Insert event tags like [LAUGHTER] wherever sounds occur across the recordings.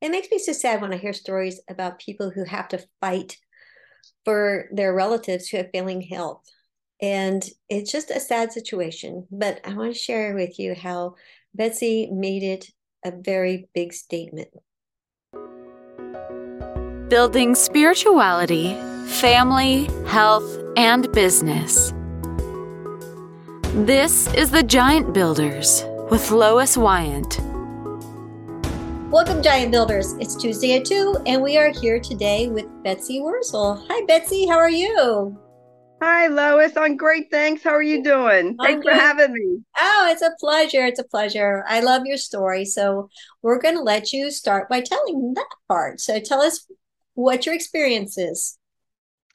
it makes me so sad when I hear stories about people who have to fight for their relatives who have failing health. And it's just a sad situation. But I want to share with you how Betsy made it a very big statement. Building spirituality, family, health, and business. This is the Giant Builders with Lois Wyant. Welcome, Giant Builders. It's Tuesday at 2, and we are here today with Betsy Wurzel. Hi, Betsy. How are you? Hi, Lois. I'm great. Thanks. How are you doing? Thanks for having me. Oh, it's a pleasure. It's a pleasure. I love your story. So, we're going to let you start by telling that part. So, tell us what your experience is.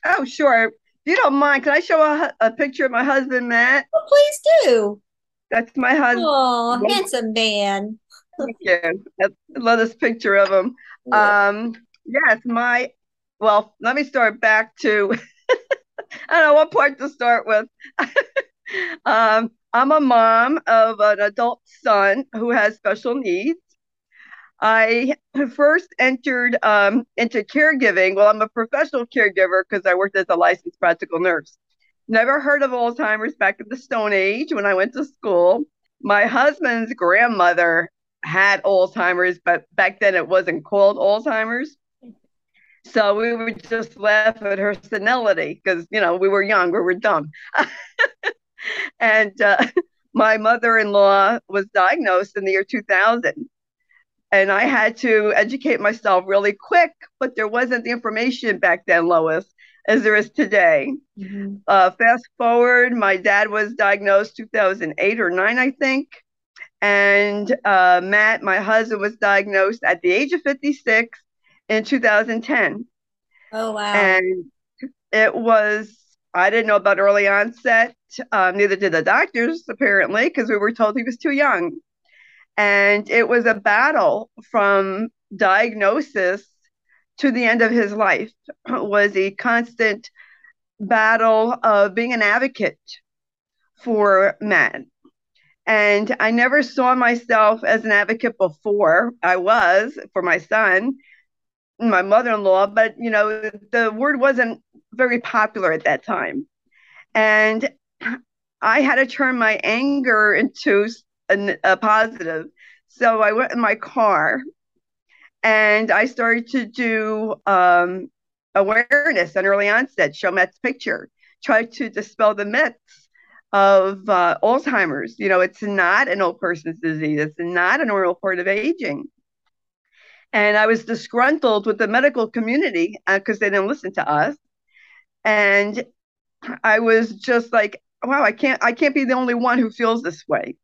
Oh, sure. If you don't mind, can I show a, a picture of my husband, Matt? Well, please do. That's my husband. Oh, handsome man. Thank you. I love this picture of him. Um, yes, my well, let me start back to [LAUGHS] I don't know what part to start with. [LAUGHS] um, I'm a mom of an adult son who has special needs. I first entered um, into caregiving. Well, I'm a professional caregiver because I worked as a licensed practical nurse. Never heard of Alzheimer's back in the Stone Age when I went to school. My husband's grandmother had Alzheimer's, but back then it wasn't called Alzheimer's. So we would just laugh at her senility because, you know, we were young, we were dumb. [LAUGHS] and uh, [LAUGHS] my mother in law was diagnosed in the year 2000. And I had to educate myself really quick, but there wasn't the information back then, Lois, as there is today. Mm-hmm. Uh, fast forward, my dad was diagnosed 2008 or 9, I think. And uh, Matt, my husband, was diagnosed at the age of 56 in 2010. Oh, wow. And it was, I didn't know about early onset. Um, neither did the doctors, apparently, because we were told he was too young. And it was a battle from diagnosis to the end of his life it was a constant battle of being an advocate for Matt and I never saw myself as an advocate before. I was for my son, my mother in law, but you know, the word wasn't very popular at that time. And I had to turn my anger into a, a positive. So I went in my car and I started to do um, awareness and early onset, show Matt's picture, try to dispel the myths of uh, Alzheimer's. You know, it's not an old person's disease, it's not a normal part of aging. And I was disgruntled with the medical community because uh, they didn't listen to us. And I was just like, wow, I can't, I can't be the only one who feels this way.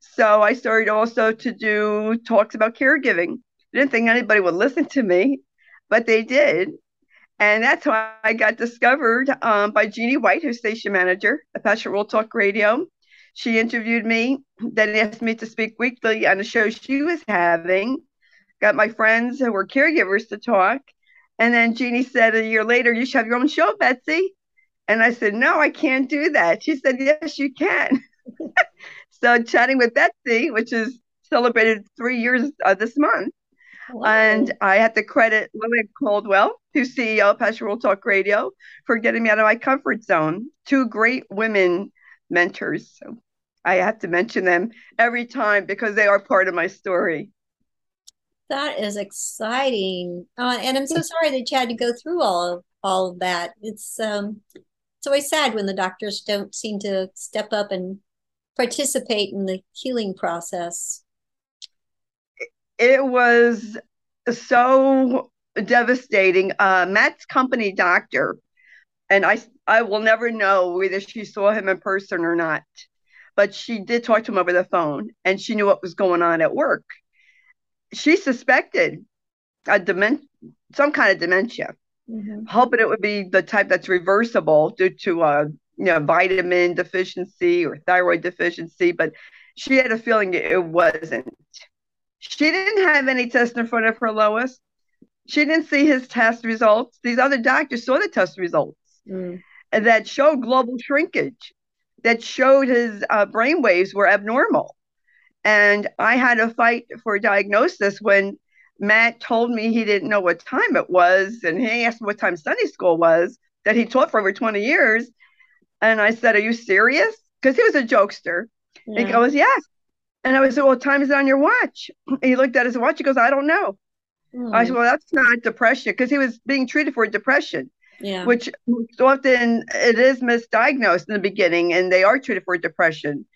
So I started also to do talks about caregiving. I didn't think anybody would listen to me, but they did. And that's how I got discovered um, by Jeannie White, who's station manager at Passionate World Talk Radio. She interviewed me, then asked me to speak weekly on a show she was having. Got my friends who were caregivers to talk. And then Jeannie said a year later, You should have your own show, Betsy. And I said, No, I can't do that. She said, Yes, you can. [LAUGHS] so, chatting with Betsy, which is celebrated three years uh, this month, and I have to credit Lillian Cauldwell, who's CEO of Passionate World Talk Radio, for getting me out of my comfort zone. Two great women mentors. So I have to mention them every time because they are part of my story. That is exciting, uh, and I'm so sorry that you had to go through all of all of that. It's um, it's always sad when the doctors don't seem to step up and participate in the healing process it was so devastating. Uh, Matt's company doctor, and I, I will never know whether she saw him in person or not, but she did talk to him over the phone, and she knew what was going on at work. She suspected a dement, some kind of dementia, mm-hmm. hoping it would be the type that's reversible due to a you know vitamin deficiency or thyroid deficiency, but she had a feeling it wasn't. She didn't have any test in front of her, Lois. She didn't see his test results. These other doctors saw the test results mm. that showed global shrinkage, that showed his uh, brain waves were abnormal. And I had a fight for a diagnosis when Matt told me he didn't know what time it was, and he asked me what time Sunday school was that he taught for over 20 years. And I said, Are you serious? Because he was a jokester. Yeah. He goes, Yes. And I said, Well, what time is it on your watch? And [CLEARS THROAT] He looked at his watch. He goes, I don't know. Mm. I said, Well, that's not depression because he was being treated for depression. Yeah. Which often it is misdiagnosed in the beginning and they are treated for depression.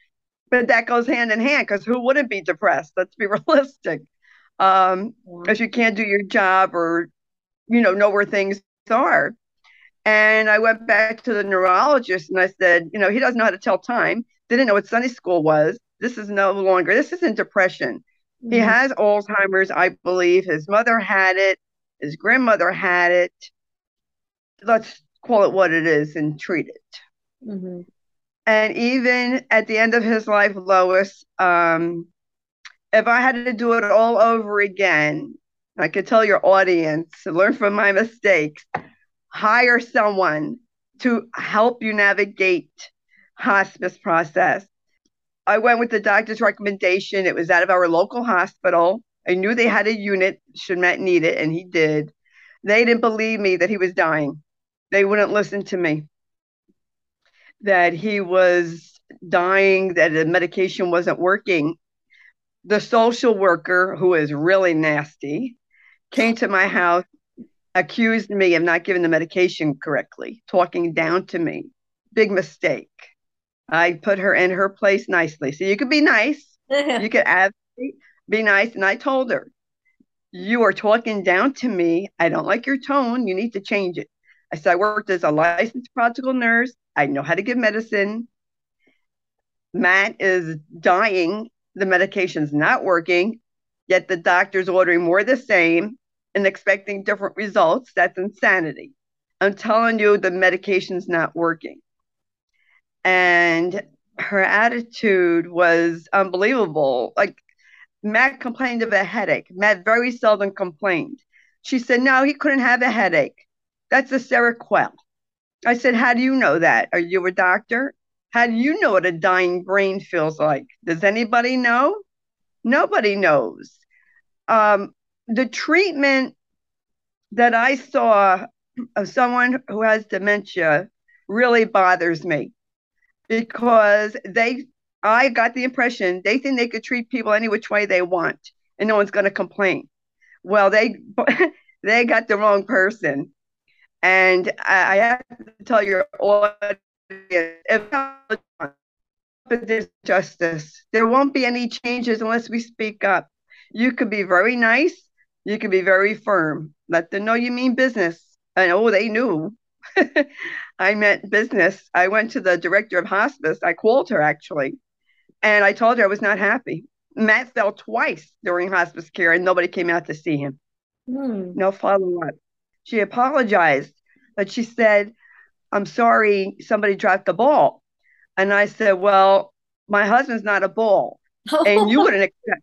But that goes hand in hand because who wouldn't be depressed? Let's be [LAUGHS] realistic um, because you can't do your job or, you know, know where things are. And I went back to the neurologist and I said, you know, he doesn't know how to tell time. Didn't know what Sunday school was. This is no longer, this isn't depression. Mm-hmm. He has Alzheimer's, I believe. His mother had it, his grandmother had it. Let's call it what it is and treat it. Mm-hmm. And even at the end of his life, Lois, um, if I had to do it all over again, I could tell your audience, to learn from my mistakes, hire someone to help you navigate hospice process. I went with the doctor's recommendation. It was out of our local hospital. I knew they had a unit should Matt need it, and he did. They didn't believe me that he was dying. They wouldn't listen to me. That he was dying, that the medication wasn't working the social worker, who is really nasty, came to my house, accused me of not giving the medication correctly, talking down to me. Big mistake. I put her in her place nicely. So you could be nice. [LAUGHS] you could advocate, be nice. And I told her, You are talking down to me. I don't like your tone. You need to change it. I said, I worked as a licensed practical nurse. I know how to give medicine. Matt is dying the medication's not working, yet the doctor's ordering more the same and expecting different results. That's insanity. I'm telling you, the medication's not working. And her attitude was unbelievable. Like, Matt complained of a headache. Matt very seldom complained. She said, No, he couldn't have a headache. That's a Seroquel. I said, How do you know that? Are you a doctor? How do you know what a dying brain feels like? Does anybody know? Nobody knows. Um, the treatment that I saw of someone who has dementia really bothers me because they I got the impression they think they could treat people any which way they want and no one's going to complain. Well, they [LAUGHS] they got the wrong person. And I, I have to tell your audience if there's justice, there won't be any changes unless we speak up. You could be very nice, you could be very firm. Let them know you mean business. And oh, they knew. [LAUGHS] I meant business. I went to the director of hospice. I called her actually, and I told her I was not happy. Matt fell twice during hospice care, and nobody came out to see him. Hmm. No follow up. She apologized, but she said, I'm sorry, somebody dropped the ball. And I said, Well, my husband's not a ball. And you [LAUGHS] wouldn't accept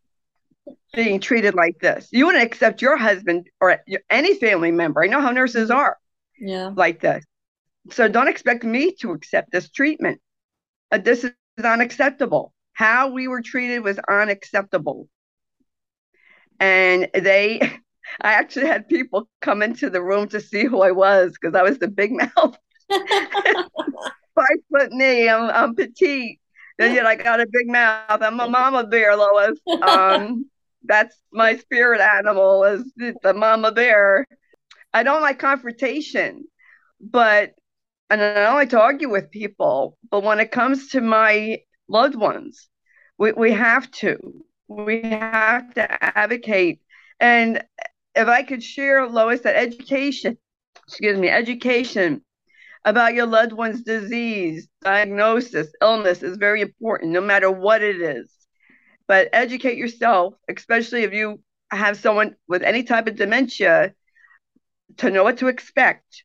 being treated like this. You wouldn't accept your husband or any family member. I know how nurses are. Yeah. Like this. So don't expect me to accept this treatment. Uh, this is unacceptable. How we were treated was unacceptable. And they, [LAUGHS] I actually had people come into the room to see who I was because I was the big [LAUGHS] mouth. [LAUGHS] Five foot me. I'm, I'm petite. And yet I got a big mouth. I'm a mama bear, Lois. Um, that's my spirit animal is the mama bear. I don't like confrontation, but and I don't like to argue with people. But when it comes to my loved ones, we, we have to. We have to advocate. And if I could share, Lois, that education, excuse me, education about your loved one's disease, diagnosis, illness is very important, no matter what it is. But educate yourself, especially if you have someone with any type of dementia, to know what to expect,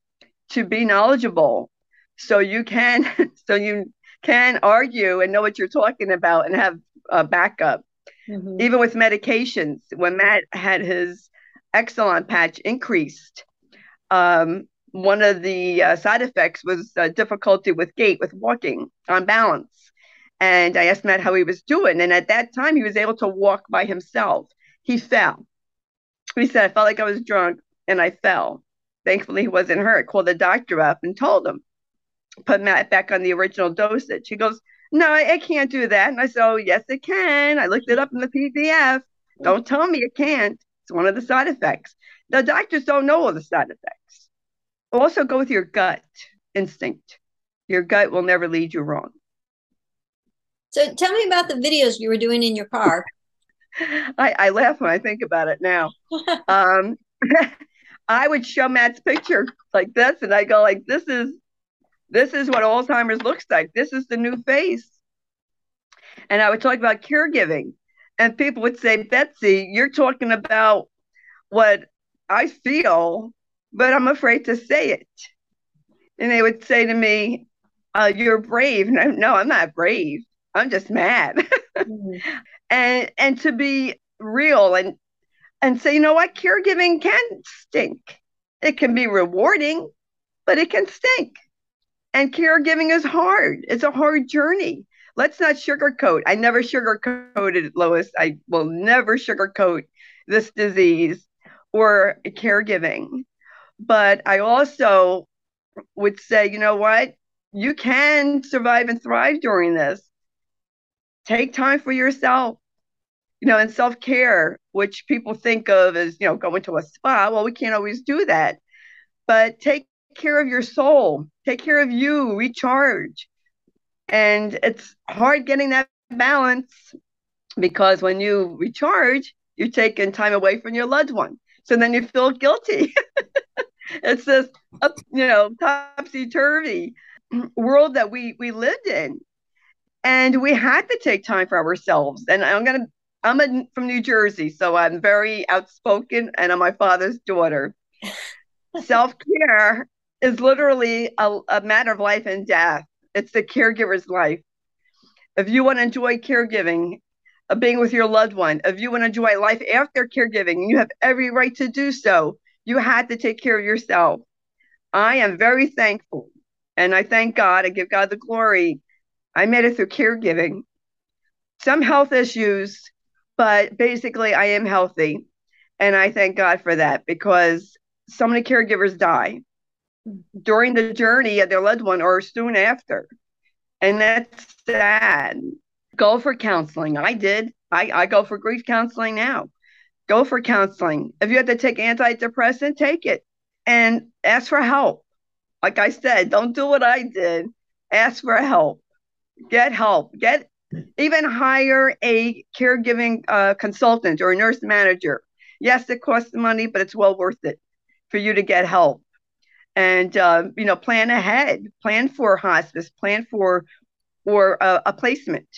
to be knowledgeable, so you can, [LAUGHS] so you can argue and know what you're talking about and have a backup. Mm-hmm. Even with medications, when Matt had his Exelon patch increased, um, one of the uh, side effects was uh, difficulty with gait, with walking on balance. And I asked Matt how he was doing. And at that time, he was able to walk by himself. He fell. He said, I felt like I was drunk and I fell. Thankfully, he wasn't hurt. Called the doctor up and told him, put Matt back on the original dosage. He goes, No, I can't do that. And I said, Oh, yes, it can. I looked it up in the PDR. Don't tell me it can't. It's one of the side effects. The doctors don't know all the side effects. Also, go with your gut instinct. Your gut will never lead you wrong. So, tell me about the videos you were doing in your car. [LAUGHS] I, I laugh when I think about it now. [LAUGHS] um, [LAUGHS] I would show Matt's picture like this, and I go like, "This is, this is what Alzheimer's looks like. This is the new face." And I would talk about caregiving, and people would say, "Betsy, you're talking about what I feel, but I'm afraid to say it." And they would say to me, uh, "You're brave." No, no, I'm not brave. I'm just mad. [LAUGHS] mm-hmm. And and to be real and and say, you know what, caregiving can stink. It can be rewarding, but it can stink. And caregiving is hard. It's a hard journey. Let's not sugarcoat. I never sugarcoated Lois. I will never sugarcoat this disease or caregiving. But I also would say, you know what? You can survive and thrive during this. Take time for yourself. You know, and self care, which people think of as, you know, going to a spa. Well, we can't always do that. But take care of your soul, take care of you, recharge. And it's hard getting that balance because when you recharge, you're taking time away from your loved one. So then you feel guilty. [LAUGHS] it's this, you know, topsy turvy world that we we lived in, and we had to take time for ourselves. And I'm gonna, I'm a, from New Jersey, so I'm very outspoken, and I'm my father's daughter. [LAUGHS] Self care is literally a, a matter of life and death. It's the caregiver's life. If you want to enjoy caregiving, of being with your loved one, if you want to enjoy life after caregiving, you have every right to do so. You had to take care of yourself. I am very thankful and I thank God. I give God the glory. I made it through caregiving. Some health issues, but basically, I am healthy. And I thank God for that because so many caregivers die during the journey of their loved one or soon after. And that's sad. Go for counseling. I did. I, I go for grief counseling now. Go for counseling. If you have to take antidepressant, take it and ask for help. Like I said, don't do what I did. Ask for help. Get help. Get even hire a caregiving uh, consultant or a nurse manager. Yes, it costs money, but it's well worth it for you to get help. And uh, you know, plan ahead. Plan for hospice. Plan for or a, a placement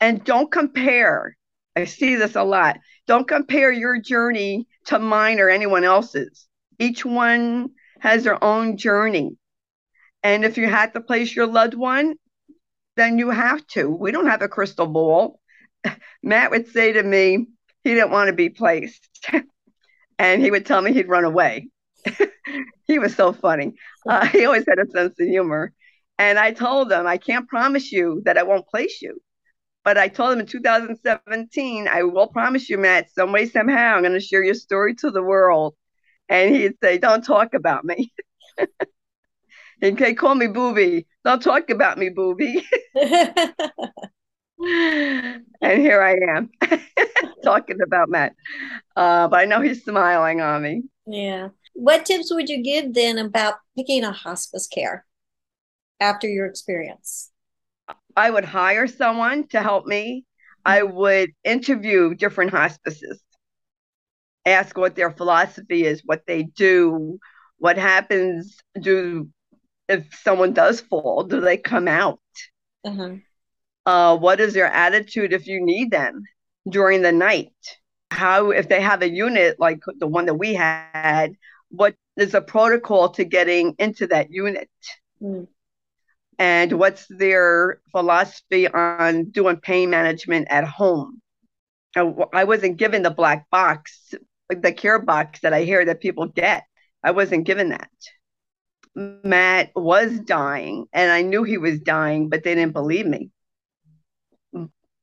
and don't compare. I see this a lot. Don't compare your journey to mine or anyone else's. Each one has their own journey. And if you had to place your loved one, then you have to. We don't have a crystal ball. [LAUGHS] Matt would say to me, he didn't want to be placed. [LAUGHS] and he would tell me he'd run away. [LAUGHS] he was so funny. Uh, he always had a sense of humor. And I told him, I can't promise you that I won't place you. But I told him in 2017, I will promise you, Matt, some way, somehow, I'm going to share your story to the world. And he'd say, Don't talk about me. He'd call me booby. Don't talk about me, booby. [LAUGHS] and here I am [LAUGHS] talking about Matt. Uh, but I know he's smiling on me. Yeah. What tips would you give then about picking a hospice care after your experience? I would hire someone to help me. I mm-hmm. would interview different hospices, ask what their philosophy is, what they do, what happens do if someone does fall, do they come out? Uh-huh. Uh, what is their attitude if you need them during the night? How, if they have a unit like the one that we had, what is a protocol to getting into that unit? Mm and what's their philosophy on doing pain management at home. I wasn't given the black box, the care box that I hear that people get. I wasn't given that. Matt was dying, and I knew he was dying, but they didn't believe me.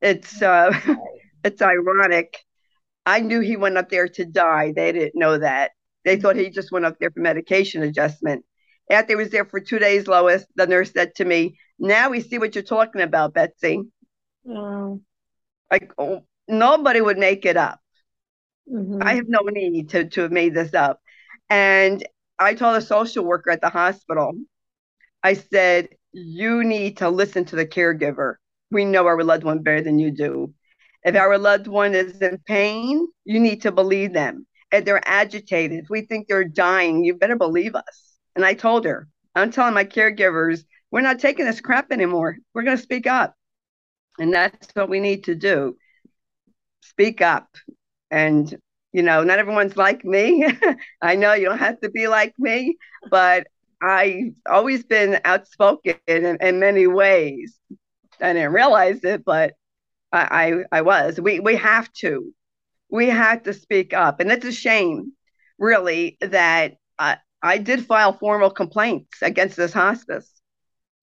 It's uh, [LAUGHS] it's ironic. I knew he went up there to die. They didn't know that. They thought he just went up there for medication adjustment. After he was there for two days, Lois, the nurse said to me, Now we see what you're talking about, Betsy. Oh. Like, oh, nobody would make it up. Mhm. I have no need to, to have made this up. And I told a social worker at the hospital, mm-hmm. I said, You need to listen to the caregiver. We know our loved one better than you do. If our loved one is in pain, you need to believe them. If they're agitated, if we think they're dying, you better believe us. And I told her, I'm telling my caregivers, we're not taking this crap anymore. We're going to speak up. And that's what we need to do speak up. And, you know, not everyone's like me. [LAUGHS] I know you don't have to be like me, but I've always been outspoken in, in many ways. I didn't realize it, but I, I, I was. We, we have to. We have to speak up. And it's a shame, really, that I, I did file formal complaints against this hospice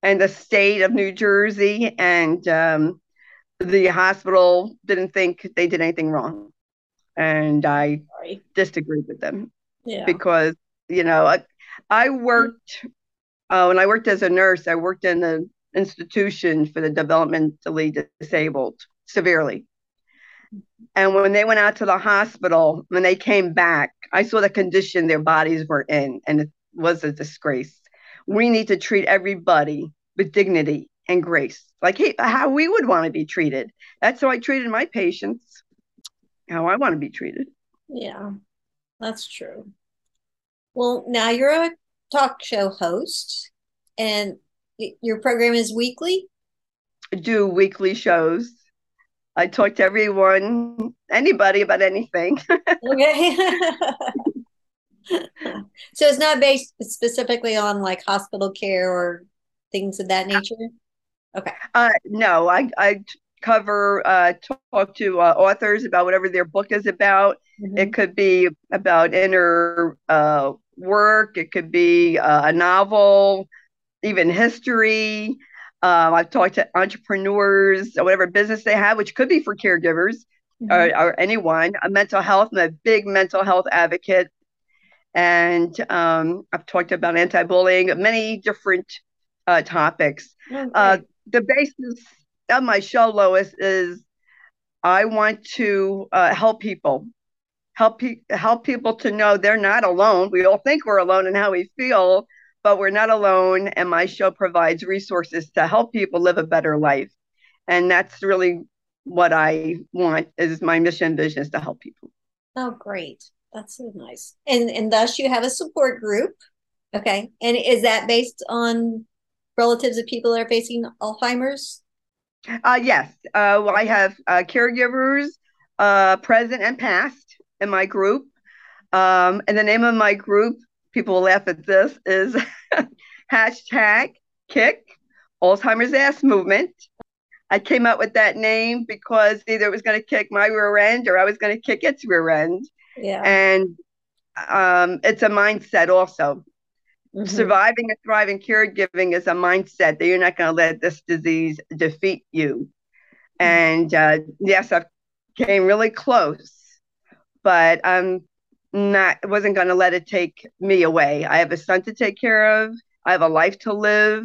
and the state of New Jersey and um, the hospital didn't think they did anything wrong. And I Sorry. disagreed with them Yeah. because, you know, I, I worked, uh, when I worked as a nurse, I worked in the institution for the developmentally disabled severely. And when they went out to the hospital, when they came back, I saw the condition their bodies were in, and it was a disgrace. We need to treat everybody with dignity and grace, like hey, how we would want to be treated. That's how I treated my patients, how I want to be treated. Yeah, that's true. Well, now you're a talk show host, and your program is weekly. I do weekly shows. I talk to everyone, anybody about anything. [LAUGHS] Okay. [LAUGHS] So it's not based specifically on like hospital care or things of that nature? Okay. Uh, no, I I cover uh, talk to uh, authors about whatever their book is about. Mhm. It could be about inner uh, work. It could be uh, a novel, even history. Um, I've talked to entrepreneurs, or whatever business they have, which could be for caregivers Mhm. or, or anyone. A mental health. I'm a big mental health advocate, and um, I've talked about anti-bullying, many different uh, topics. Oh, Uh, the basis of my show, Lois, is I want to uh, help people, help pe- help people to know they're not alone. We all think we're alone in how we feel, but we're not alone. And my show provides resources to help people live a better life, and that's really what I want. Is my mission vision is to help people. Oh, great. That's so nice. And and thus you have a support group. Okay. And is that based on relatives of people that are facing Alzheimer's? Uh, yes. Uh, well, I have uh, caregivers, uh, present and past, in my group. Um, and the name of my group, people will laugh at this, is [LAUGHS] hashtag kick Alzheimer's ass movement. I came up with that name because either it was going to kick my rear end or I was going to kick its rear end. Yeah. And um, it's a mindset also. Mhm. Surviving and thriving caregiving is a mindset that you're not going to let this disease defeat you. And uh, yes, I came really close, but I'm not wasn't going to let it take me away. I have a son to take care of. I have a life to live.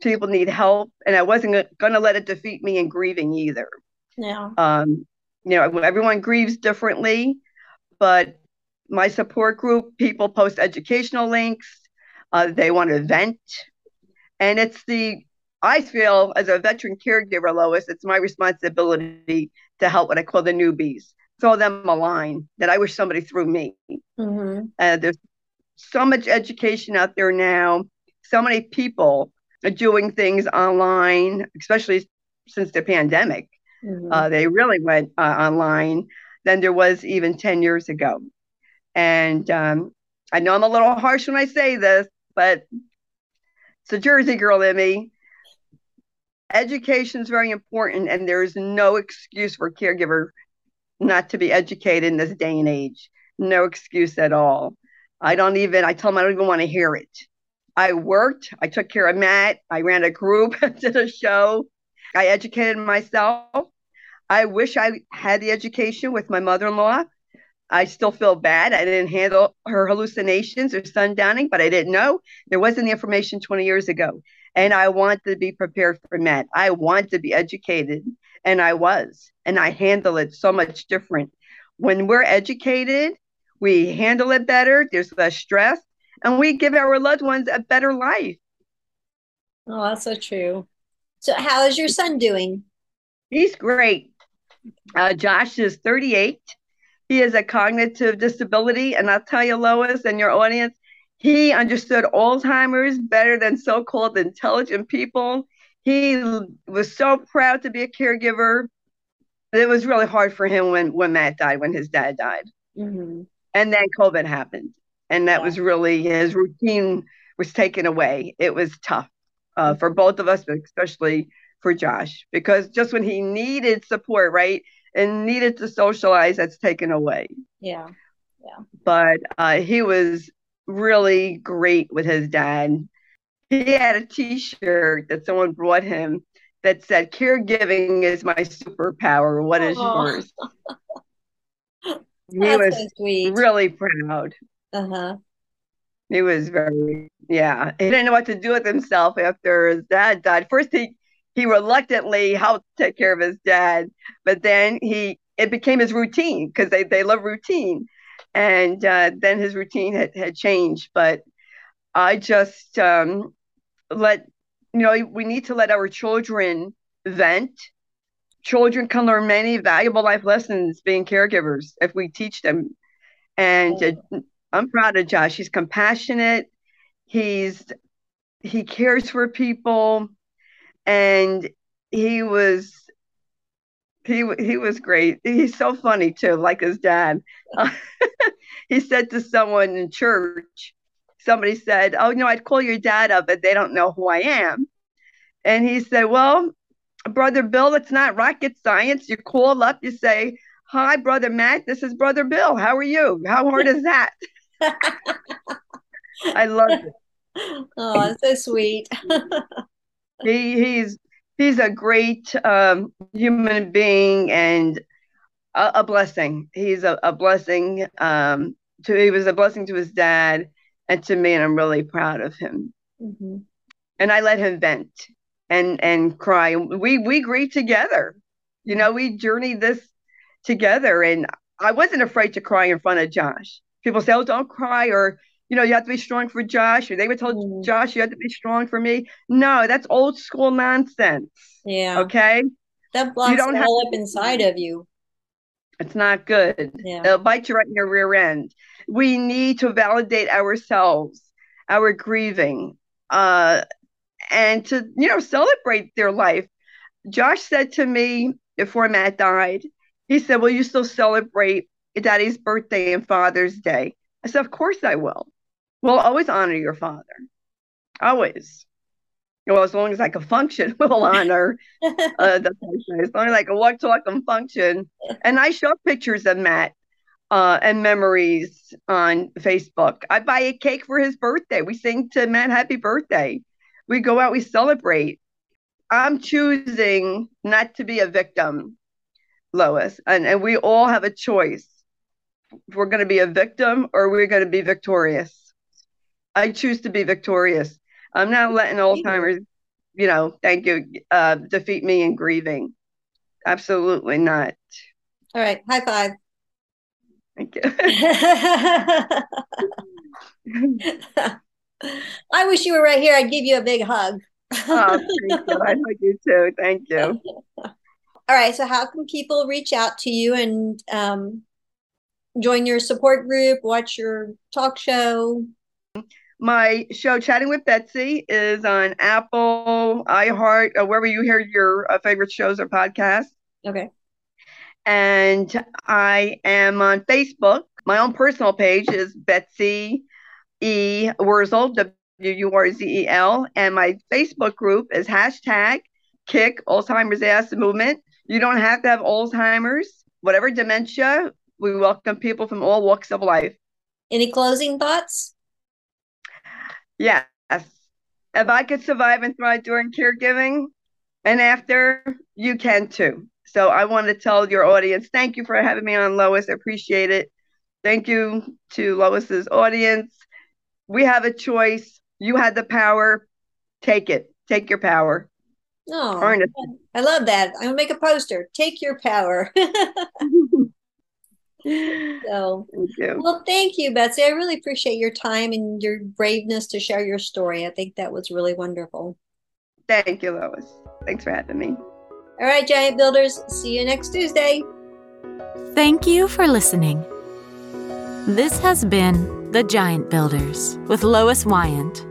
People need help, and I wasn't going to let it defeat me in grieving either. Yeah. Um, you know, everyone grieves differently, but my support group, people post educational links. Uh, they want to vent. And it's the, I feel as a veteran caregiver, Lois, it's my responsibility to help what I call the newbies, throw them a line that I wish somebody threw me. Mhm. Uh, there's so much education out there now. So many people are doing things online, especially since the pandemic. Mhm. Uh, they really went uh, online than there was even 10 years ago. And um, I know I'm a little harsh when I say this, but it's a Jersey girl in me. Education is very important, and there's no excuse for caregiver not to be educated in this day and age. No excuse at all. I don't even, I tell them I don't even want to hear it. I worked, I took care of Matt, I ran a group, [LAUGHS] did a show, I educated myself. I wish I had the education with my mother in law I still feel bad. I didn't handle her hallucinations or sundowning, but I didn't know. There wasn't the information 20 years ago. And I wanted to be prepared for Matt. I wanted to be educated, and I was. And I handle it so much different. When we're educated, we handle it better, there's less stress, and we give our loved ones a better life. Oh, that's so true. So, how is your son doing? He's great. Uh, Josh is 38. He has a cognitive disability. And I'll tell you, Lois, and your audience, he understood Alzheimer's better than so called intelligent people. He was so proud to be a caregiver. It was really hard for him when, when Matt died, when his dad died. Mm-hmm. And then COVID happened. And that yeah. was really his routine was taken away. It was tough uh, for both of us, but especially for Josh, because just when he needed support, right, and needed to socialize, that's taken away. Yeah. Yeah. But uh, he was really great with his dad. He had a t shirt that someone brought him that said, Caregiving is my superpower. What is oh. yours? [LAUGHS] he was so really proud. Uh huh. He was very, yeah. He didn't know what to do with himself after his dad died. First, he he reluctantly helped take care of his dad, but then he it became his routine because they they love routine, and uh, then his routine had had changed. But I just um, let you know we need to let our children vent. Children can learn many valuable life lessons being caregivers if we teach them. And uh, I'm proud of Josh. He's compassionate. He's he cares for people, and he was he he was great. He's so funny too, like his dad. Uh, [LAUGHS] he said to someone in church, somebody said, "Oh, you know, I'd call your dad up, but they don't know who I am." And he said, "Well, brother Bill, it's not rocket science. You call up, you say." Hi, brother Matt. This is brother Bill. How are you? How hard is that? [LAUGHS] I love it. Oh, so sweet. [LAUGHS] he he's he's a great um, human being and a, a blessing. He's a, a blessing um, to he was a blessing to his dad and to me, and I'm really proud of him. Mm-hmm. And I let him vent and and cry. We we grieve together. You know, we journeyed this together, and I wasn't afraid to cry in front of Josh people say, "Oh, don't cry," or you know, you have to be strong for Josh, or they would tell mm. Josh you have to be strong for me. No, that's old school nonsense. Yeah. Okay. That blocks you don't have up inside of you. It's not good. Yeah. It'll bite you right in your rear end. We need to validate ourselves, our grieving, uh, and to you know celebrate their life. Josh said to me before Matt died, he said, "Will you still celebrate daddy's birthday and Father's Day. I said, Of course I will. We'll always honor your father. Always. Well, as long as I can function, [LAUGHS] we'll honor uh, the function. As long as I can walk, talk, and function. And I show pictures of Matt uh, and memories on Facebook. I buy a cake for his birthday. We sing to Matt happy birthday. We go out, we celebrate. I'm choosing not to be a victim, Lois. And, and we all have a choice If we're going to be a victim or we're going to be victorious. I choose to be victorious. I'm not letting Alzheimer's, you know, thank you, uh, defeat me in grieving. Absolutely not. All right, high five. Thank you. [LAUGHS] I wish you were right here. I'd give you a big hug. oh, thank you. I hug you too. Thank you. [LAUGHS] All right. So, how can people reach out to you and um, join your support group, watch your talk show? My show, Chatting with Betsy, is on Apple, iHeart, or wherever you hear your uh, favorite shows or podcasts. Okay. And I am on Facebook. My own personal page is Betsy E. Wurzel, W U R Z E L. And my Facebook group is hashtag Kick Alzheimer's Ass Movement. You don't have to have Alzheimer's, whatever dementia, we welcome people from all walks of life. Any closing thoughts? Yes. If I could survive and thrive during caregiving and after, you can too. So I want to tell your audience, thank you for having me on, Lois. I appreciate it. Thank you to Lois's audience. We have a choice. You had the power. Take it. Take your power. Oh, I love that. I'm gonna make a poster. Take your power. [LAUGHS] [LAUGHS] [LAUGHS] so, thank well, thank you, Betsy. I really appreciate your time and your braveness to share your story. I think that was really wonderful. Thank you, Lois. Thanks for having me. All right, Giant Builders. See you next Tuesday. Thank you for listening. This has been The Giant Builders with Lois Wyant.